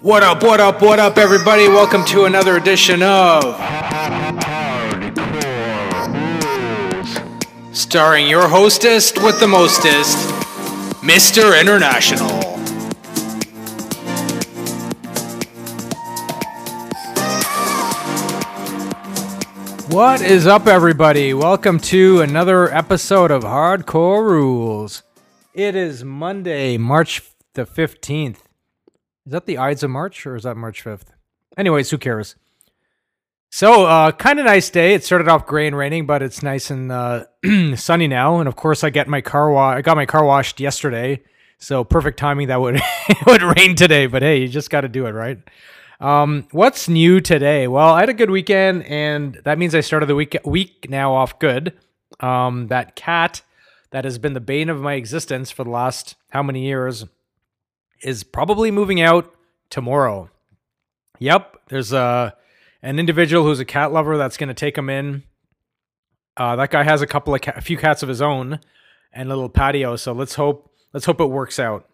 What up, what up, what up, everybody? Welcome to another edition of. Starring your hostess with the mostest, Mr. International. What is up, everybody? Welcome to another episode of Hardcore Rules. It is Monday, March the 15th. Is that the Ides of March or is that March 5th? Anyways, who cares? So, uh, kind of nice day. It started off gray and raining, but it's nice and uh, sunny now. And of course, I get my car wa- I got my car washed yesterday, so perfect timing that would it would rain today. But hey, you just got to do it, right? Um, what's new today? Well, I had a good weekend, and that means I started the week week now off good. Um, that cat that has been the bane of my existence for the last how many years is probably moving out tomorrow. Yep, there's a an individual who's a cat lover that's going to take him in. Uh, that guy has a couple of ca- a few cats of his own and a little patio, so let's hope let's hope it works out.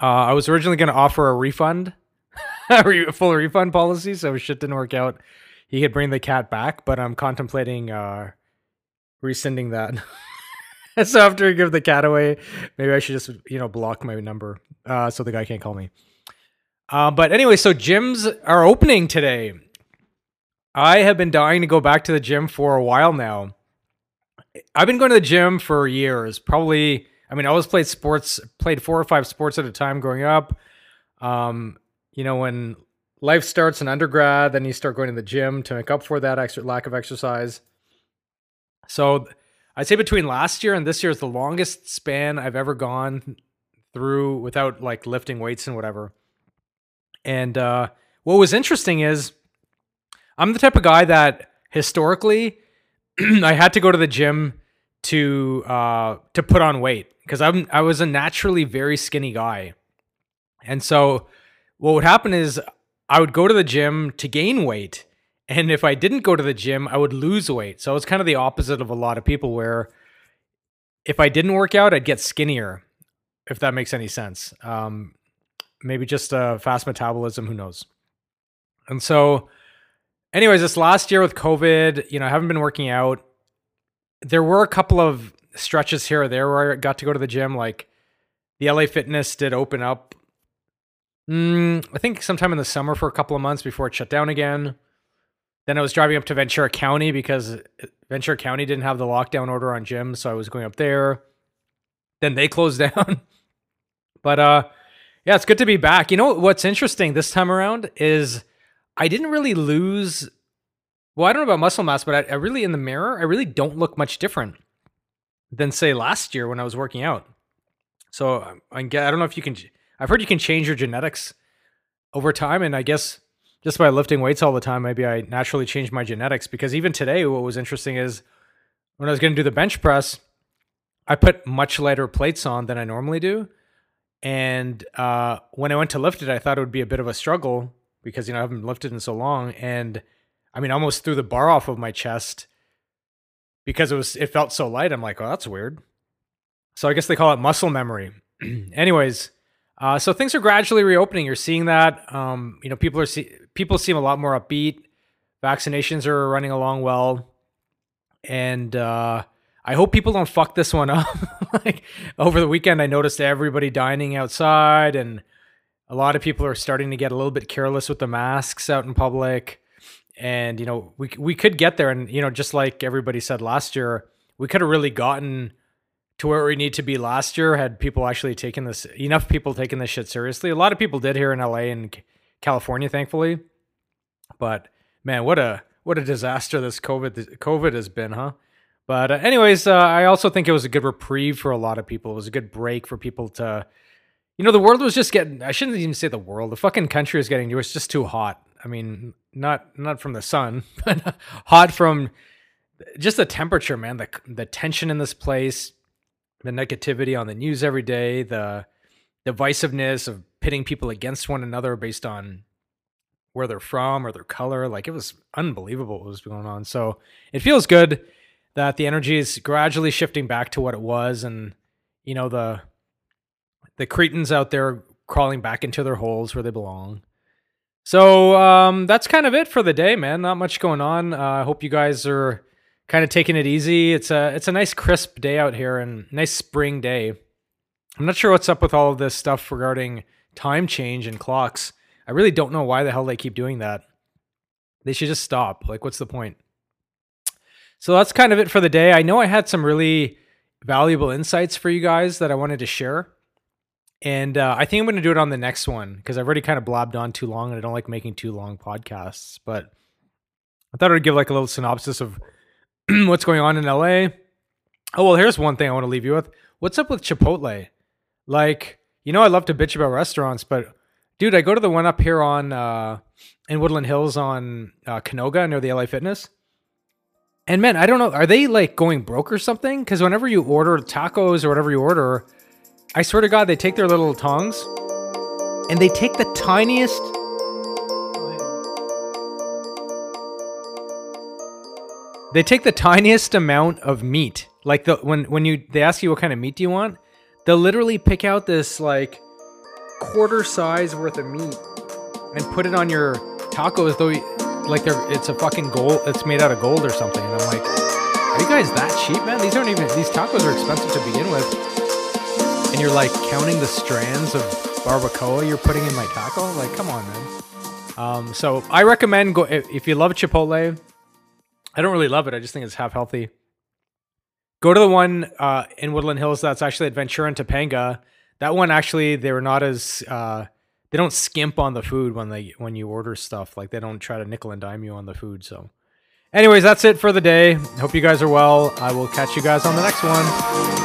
Uh, I was originally going to offer a refund, a full refund policy, so shit didn't work out, he could bring the cat back. But I'm contemplating uh, rescinding that. so after I give the cat away, maybe I should just you know block my number uh, so the guy can't call me. Uh, but anyway, so gyms are opening today. I have been dying to go back to the gym for a while now. I've been going to the gym for years. Probably, I mean, I always played sports, played four or five sports at a time growing up. Um, you know, when life starts in undergrad, then you start going to the gym to make up for that extra lack of exercise. So I'd say between last year and this year is the longest span I've ever gone through without like lifting weights and whatever. And uh, what was interesting is I'm the type of guy that historically I had to go to the gym to uh, to put on weight because I'm I was a naturally very skinny guy, and so what would happen is I would go to the gym to gain weight, and if I didn't go to the gym, I would lose weight. So it's kind of the opposite of a lot of people where if I didn't work out, I'd get skinnier, if that makes any sense. Um, maybe just a fast metabolism, who knows? And so, anyways, this last year with COVID, you know, I haven't been working out. There were a couple of stretches here or there where I got to go to the gym. Like the LA Fitness did open up, mm, I think sometime in the summer for a couple of months before it shut down again. Then I was driving up to Ventura County because Ventura County didn't have the lockdown order on gyms, so I was going up there. Then they closed down. but uh yeah, it's good to be back. You know what's interesting this time around is I didn't really lose well, I don't know about muscle mass, but I, I really in the mirror, I really don't look much different than say last year when I was working out. So um, I, I don't know if you can I've heard you can change your genetics over time and I guess just by lifting weights all the time, maybe I naturally changed my genetics. Because even today, what was interesting is when I was going to do the bench press, I put much lighter plates on than I normally do. And uh, when I went to lift it, I thought it would be a bit of a struggle because you know I haven't lifted in so long, and I mean, I almost threw the bar off of my chest because it was it felt so light. I'm like, oh, that's weird. So I guess they call it muscle memory. Anyways, uh, so things are gradually reopening. You're seeing that. Um, you know, people are see- people seem a lot more upbeat. Vaccinations are running along well, and uh, I hope people don't fuck this one up. like over the weekend, I noticed everybody dining outside, and a lot of people are starting to get a little bit careless with the masks out in public. And you know, we we could get there, and you know, just like everybody said last year, we could have really gotten to where we need to be last year had people actually taken this enough people taking this shit seriously. A lot of people did here in LA and California, thankfully. But man, what a what a disaster this COVID COVID has been, huh? But uh, anyways, uh, I also think it was a good reprieve for a lot of people. It was a good break for people to, you know, the world was just getting. I shouldn't even say the world. The fucking country was getting. It was just too hot. I mean, not not from the sun, but hot from just the temperature, man. The the tension in this place the negativity on the news every day, the divisiveness of pitting people against one another based on where they're from or their color. Like it was unbelievable what was going on. So it feels good that the energy is gradually shifting back to what it was, and you know the the cretins out there crawling back into their holes where they belong. So um, that's kind of it for the day, man. Not much going on. Uh, I hope you guys are kind of taking it easy. It's a it's a nice crisp day out here and nice spring day. I'm not sure what's up with all of this stuff regarding time change and clocks. I really don't know why the hell they keep doing that. They should just stop. Like, what's the point? So that's kind of it for the day. I know I had some really valuable insights for you guys that I wanted to share. And uh, I think I'm going to do it on the next one because I've already kind of blabbed on too long and I don't like making too long podcasts. But I thought I would give like a little synopsis of what's going on in LA. Oh, well, here's one thing I want to leave you with. What's up with Chipotle? Like, you know, I love to bitch about restaurants, but dude, I go to the one up here on uh, in Woodland Hills on uh, Canoga near the LA Fitness. And man, I don't know, are they like going broke or something? Because whenever you order tacos or whatever you order, I swear to God, they take their little tongs and they take the tiniest. They take the tiniest amount of meat. Like the when when you they ask you what kind of meat do you want, they'll literally pick out this like quarter size worth of meat and put it on your taco as though like they're it's a fucking gold it's made out of gold or something. And i'm like are you guys that cheap man? These aren't even these tacos are expensive to begin with. And you're like counting the strands of barbacoa you're putting in my taco? Like come on man. Um, so i recommend go if you love chipotle i don't really love it i just think it's half healthy go to the one uh, in woodland hills that's actually at ventura and topanga that one actually they were not as uh, they don't skimp on the food when they when you order stuff. Like they don't try to nickel and dime you on the food. So, anyways, that's it for the day. Hope you guys are well. I will catch you guys on the next one.